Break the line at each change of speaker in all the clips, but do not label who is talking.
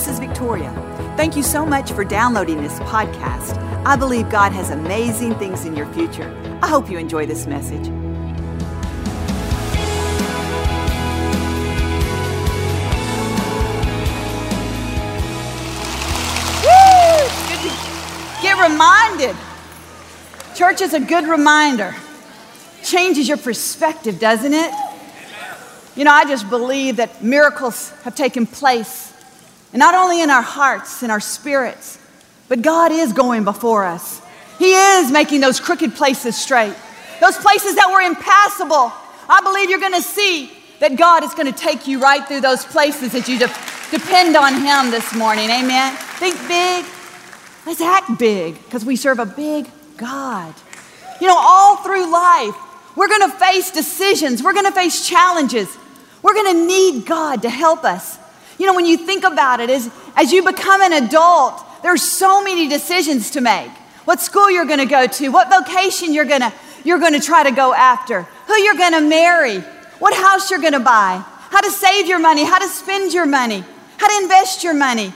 this is Victoria. Thank you so much for downloading this podcast. I believe God has amazing things in your future. I hope you enjoy this message. Get reminded. Church is a good reminder. Changes your perspective, doesn't it? You know, I just believe that miracles have taken place, and not only in our hearts and our spirits, but God is going before us. He is making those crooked places straight, those places that were impassable. I believe you're going to see that God is going to take you right through those places that you de- depend on Him this morning. Amen. Think big. Let's act big because we serve a big God. You know, all through life, we're going to face decisions, we're going to face challenges. We're going to need God to help us. You know, when you think about it, as, as you become an adult, there's so many decisions to make. What school you're going to go to, what vocation you're going to you're going to try to go after, who you're going to marry, what house you're going to buy, how to save your money, how to spend your money, how to invest your money,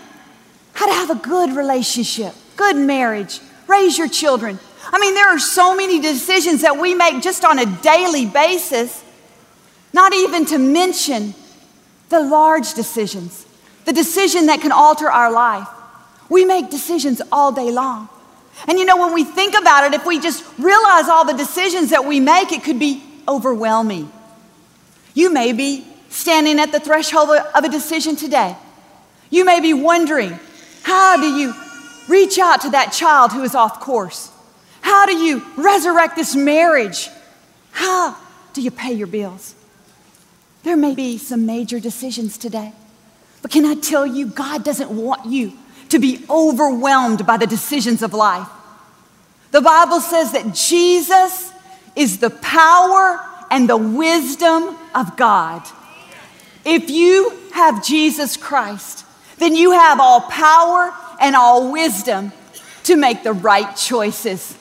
how to have a good relationship, good marriage, raise your children. I mean, there are so many decisions that we make just on a daily basis not even to mention the large decisions, the decision that can alter our life. We make decisions all day long. And you know, when we think about it, if we just realize all the decisions that we make, it could be overwhelming. You may be standing at the threshold of a decision today. You may be wondering, how do you reach out to that child who is off course? How do you resurrect this marriage? How do you pay your bills? There may be some major decisions today. But can I tell you, God doesn't want you to be overwhelmed by the decisions of life. The Bible says that Jesus is the power and the wisdom of God. If you have Jesus Christ, then you have all power and all wisdom to make the right choices.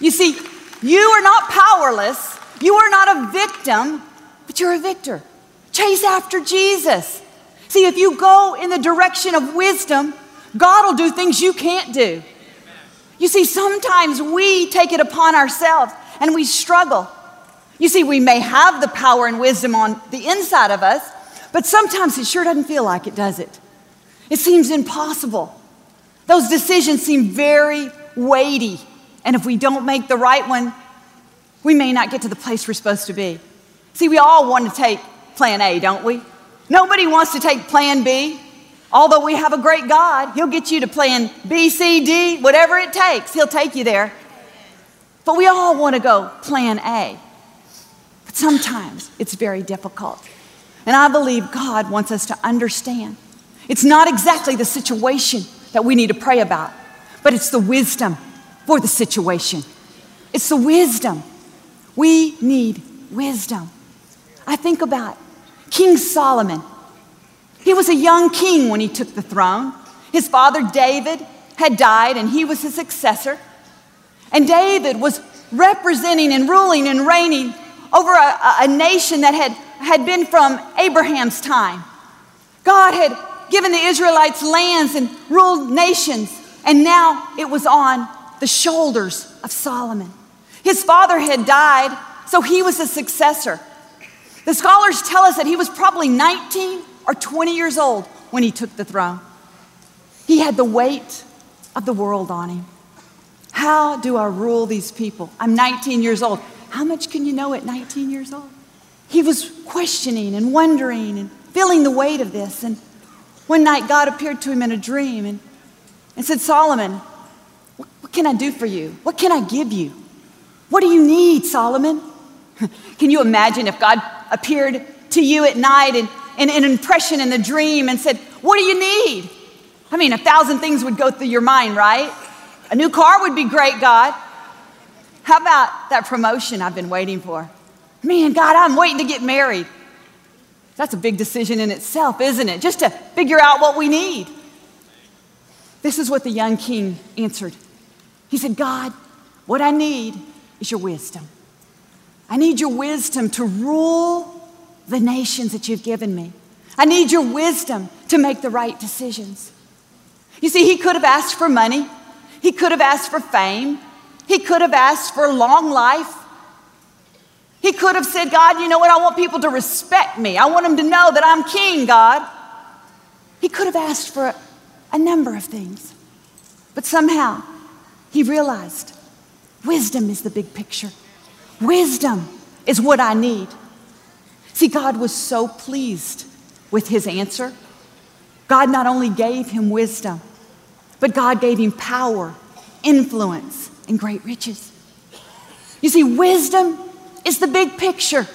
You see, you are not powerless, you are not a victim, but you're a victor. Chase after Jesus. See, if you go in the direction of wisdom, God will do things you can't do. You see, sometimes we take it upon ourselves and we struggle. You see, we may have the power and wisdom on the inside of us, but sometimes it sure doesn't feel like it, does it? It seems impossible. Those decisions seem very weighty, and if we don't make the right one, we may not get to the place we're supposed to be. See, we all want to take plan A, don't we? Nobody wants to take plan B. Although we have a great God, He'll get you to plan B, C, D, whatever it takes, He'll take you there. But we all want to go plan A. But sometimes it's very difficult. And I believe God wants us to understand it's not exactly the situation that we need to pray about, but it's the wisdom for the situation. It's the wisdom. We need wisdom. I think about King Solomon. He was a young king when he took the throne. His father David had died and he was his successor. And David was representing and ruling and reigning over a, a, nation that had, had been from Abraham's time. God had given the Israelites lands and ruled nations, and now it was on the shoulders of Solomon. His father had died, so he was a successor. The scholars tell us that he was probably 19 or 20 years old when he took the throne. He had the weight of the world on him. How do I rule these people? I'm 19 years old. How much can you know at 19 years old? He was questioning and wondering and feeling the weight of this. And one night, God appeared to him in a dream and, and said, Solomon, what, what can I do for you? What can I give you? What do you need, Solomon? can you imagine if God appeared to you at night and, and an impression in the dream and said, What do you need? I mean, a thousand things would go through your mind, right? A new car would be great, God. How about that promotion I've been waiting for? Man, God, I'm waiting to get married. That's a big decision in itself, isn't it? Just to figure out what we need. This is what the young king answered. He said, God, what I need is your wisdom. I need your wisdom to rule the nations that you've given me. I need your wisdom to make the right decisions. You see, he could have asked for money, he could have asked for fame, he could have asked for long life. He could have said, God, you know what? I want people to respect me. I want them to know that I'm king, God. He could have asked for a, a number of things. But somehow he realized wisdom is the big picture. Wisdom is what I need. See, God was so pleased with his answer. God not only gave him wisdom, but God gave him power, influence, and great riches. You see, wisdom is the big picture.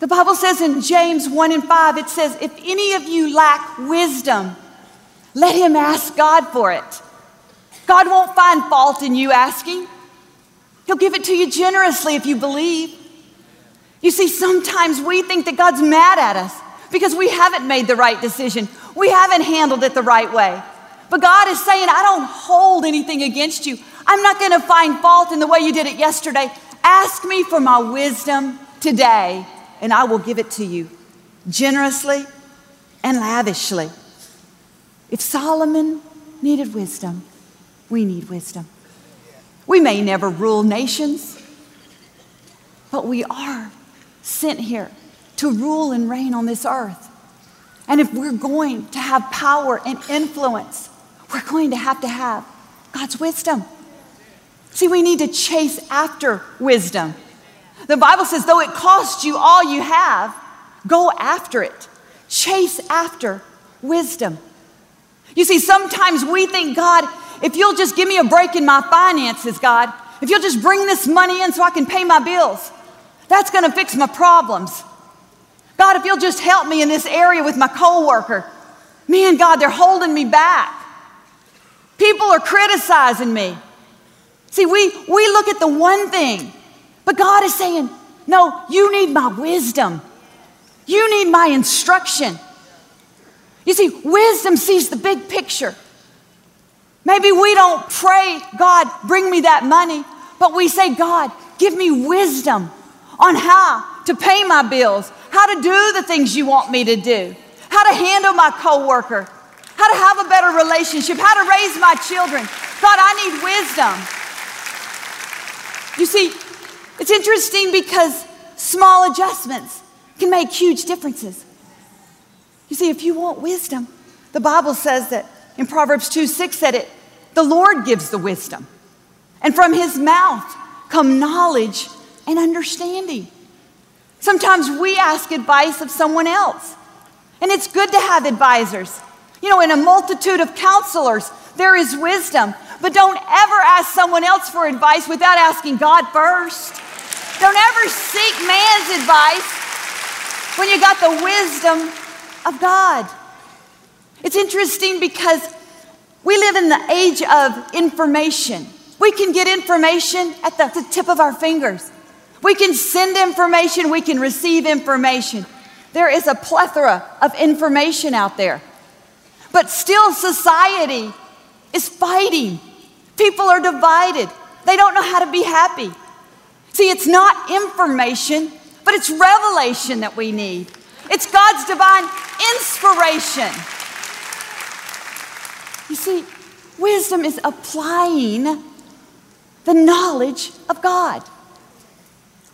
The Bible says in James 1 and 5, it says, If any of you lack wisdom, let him ask God for it. God won't find fault in you asking. He'll give it to you generously if you believe. You see, sometimes we think that God's mad at us because we haven't made the right decision. We haven't handled it the right way. But God is saying, I don't hold anything against you. I'm not going to find fault in the way you did it yesterday. Ask me for my wisdom today, and I will give it to you generously and lavishly. If Solomon needed wisdom, we need wisdom. We may never rule nations, but we are sent here to rule and reign on this earth. And if we're going to have power and influence, we're going to have to have God's wisdom. See, we need to chase after wisdom. The Bible says, though it costs you all you have, go after it. Chase after wisdom. You see, sometimes we think, God, if you'll just give me a break in my finances, God, if you'll just bring this money in so I can pay my bills, that's going to fix my problems. God, if you'll just help me in this area with my coworker, man, God, they're holding me back. People are criticizing me. See, we, we look at the one thing, but God is saying, no, you need my wisdom. You need my instruction. You see, wisdom sees the big picture. Maybe we don't pray, God, bring me that money, but we say, God, give me wisdom on how to pay my bills, how to do the things you want me to do, how to handle my coworker, how to have a better relationship, how to raise my children. God, I need wisdom. You see, it's interesting because small adjustments can make huge differences. You see, if you want wisdom, the Bible says that in Proverbs 2 6 that it, the Lord gives the wisdom, and from his mouth come knowledge and understanding. Sometimes we ask advice of someone else, and it's good to have advisors. You know, in a multitude of counselors, there is wisdom. But don't ever ask someone else for advice without asking God first. Don't ever seek man's advice when you got the wisdom of God. It's interesting because we live in the age of information. We can get information at the, the tip of our fingers. We can send information, we can receive information. There is a plethora of information out there. But still, society is fighting. People are divided. They don't know how to be happy. See, it's not information, but it's revelation that we need. It's God's divine inspiration. You see, wisdom is applying the knowledge of God.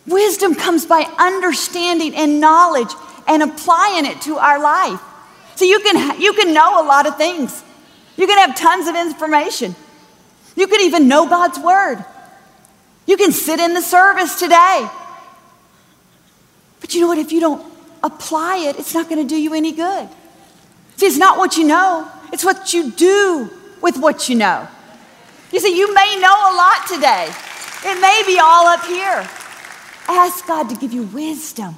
Wisdom comes by understanding and knowledge and applying it to our life. So you can, you can know a lot of things. You can have tons of information. You can even know God's word. You can sit in the service today. But you know what? If you don't apply it, it's not going to do you any good. See, it's not what you know, it's what you do with what you know. You see, you may know a lot today, it may be all up here. Ask God to give you wisdom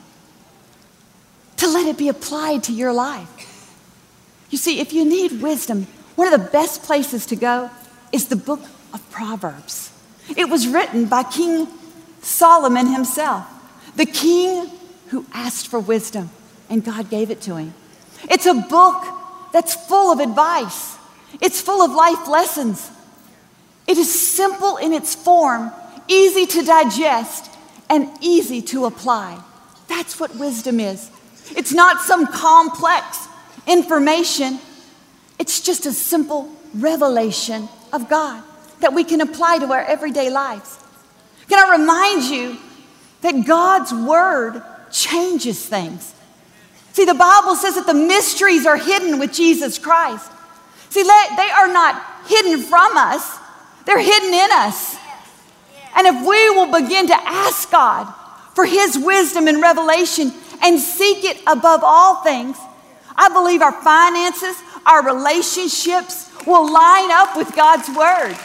to let it be applied to your life. You see, if you need wisdom, one of the best places to go is the book of Proverbs. It was written by King Solomon himself, the king who asked for wisdom, and God gave it to him. It's a book that's full of advice, it's full of life lessons. It is simple in its form, easy to digest, and easy to apply. That's what wisdom is. It's not some complex information, it's just a simple revelation of God that we can apply to our everyday lives. Can I remind you that God's Word changes things? See, the Bible says that the mysteries are hidden with Jesus Christ. See, they are not hidden from us, they're hidden in us. And if we will begin to ask God for His wisdom and revelation and seek it above all things, I believe our finances, our relationships will line up with God's Word.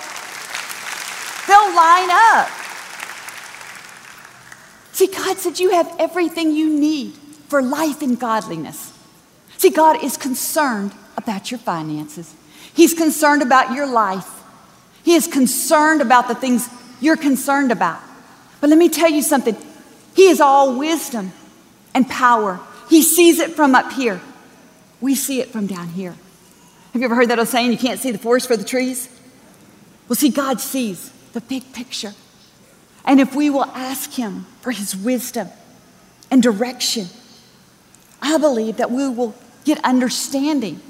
They'll line up. See, God said you have everything you need for life and godliness. See, God is concerned about your finances, He's concerned about your life, He is concerned about the things you're concerned about. But let me tell you something He is all wisdom and power. He sees it from up here, we see it from down here. Have you ever heard that old saying, you can't see the forest for the trees? Well, see, God sees the big picture. And if we will ask Him for His wisdom and direction, I believe that we will get understanding.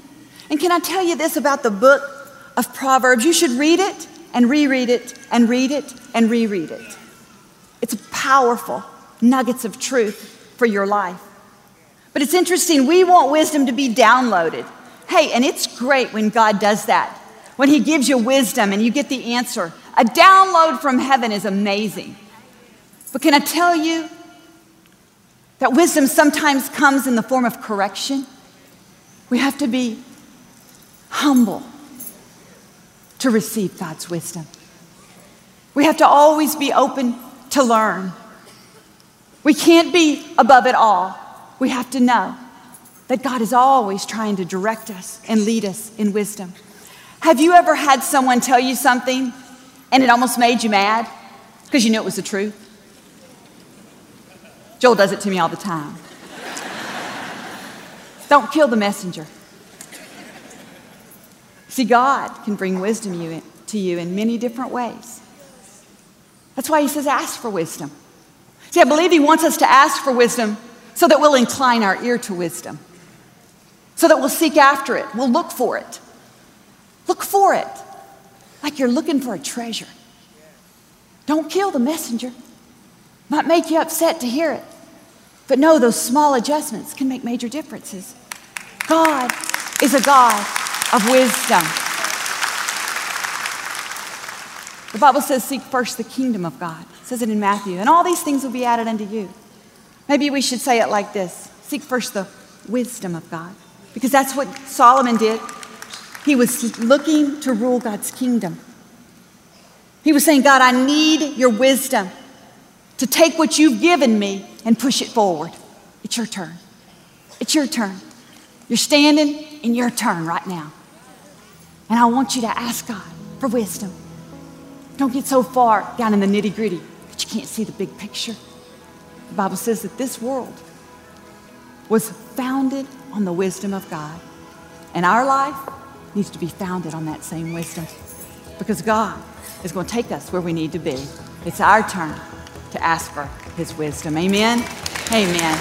And can I tell you this about the book of Proverbs? You should read it and reread it and read it and reread it. It's powerful nuggets of truth for your life. But it's interesting, we want wisdom to be downloaded. Hey, and it's great when God does that, when He gives you wisdom and you get the answer. A download from heaven is amazing. But can I tell you that wisdom sometimes comes in the form of correction? We have to be humble to receive God's wisdom. We have to always be open to learn. We can't be above it all. We have to know that God is always trying to direct us and lead us in wisdom. Have you ever had someone tell you something and it almost made you mad because you knew it was the truth? Joel does it to me all the time. Don't kill the messenger. See, God can bring wisdom to you in many different ways. That's why he says, ask for wisdom. See, I believe he wants us to ask for wisdom so that we'll incline our ear to wisdom, so that we'll seek after it, we'll look for it. Look for it like you're looking for a treasure. Don't kill the messenger. Might make you upset to hear it. But no, those small adjustments can make major differences. God is a God of wisdom. The Bible says, Seek first the kingdom of God. It says it in Matthew. And all these things will be added unto you. Maybe we should say it like this Seek first the wisdom of God. Because that's what Solomon did. He was looking to rule God's kingdom. He was saying, God, I need your wisdom to take what you've given me and push it forward. It's your turn. It's your turn. You're standing in your turn right now. And I want you to ask God for wisdom. Don't get so far down in the nitty gritty that you can't see the big picture. The Bible says that this world was founded on the wisdom of God. And our life needs to be founded on that same wisdom because God is going to take us where we need to be. It's our turn to ask for His wisdom. Amen. Amen.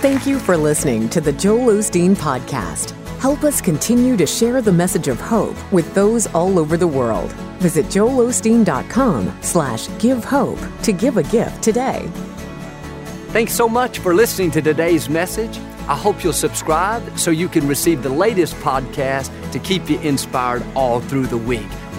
Thank you for listening to the Joel Osteen Podcast. Help us continue to share the message of hope with those all over the world. Visit joelosteen.com slash give hope to give a gift today.
Thanks so much for listening to today's message. I hope you'll subscribe so you can receive the latest podcast to keep you inspired all through the week.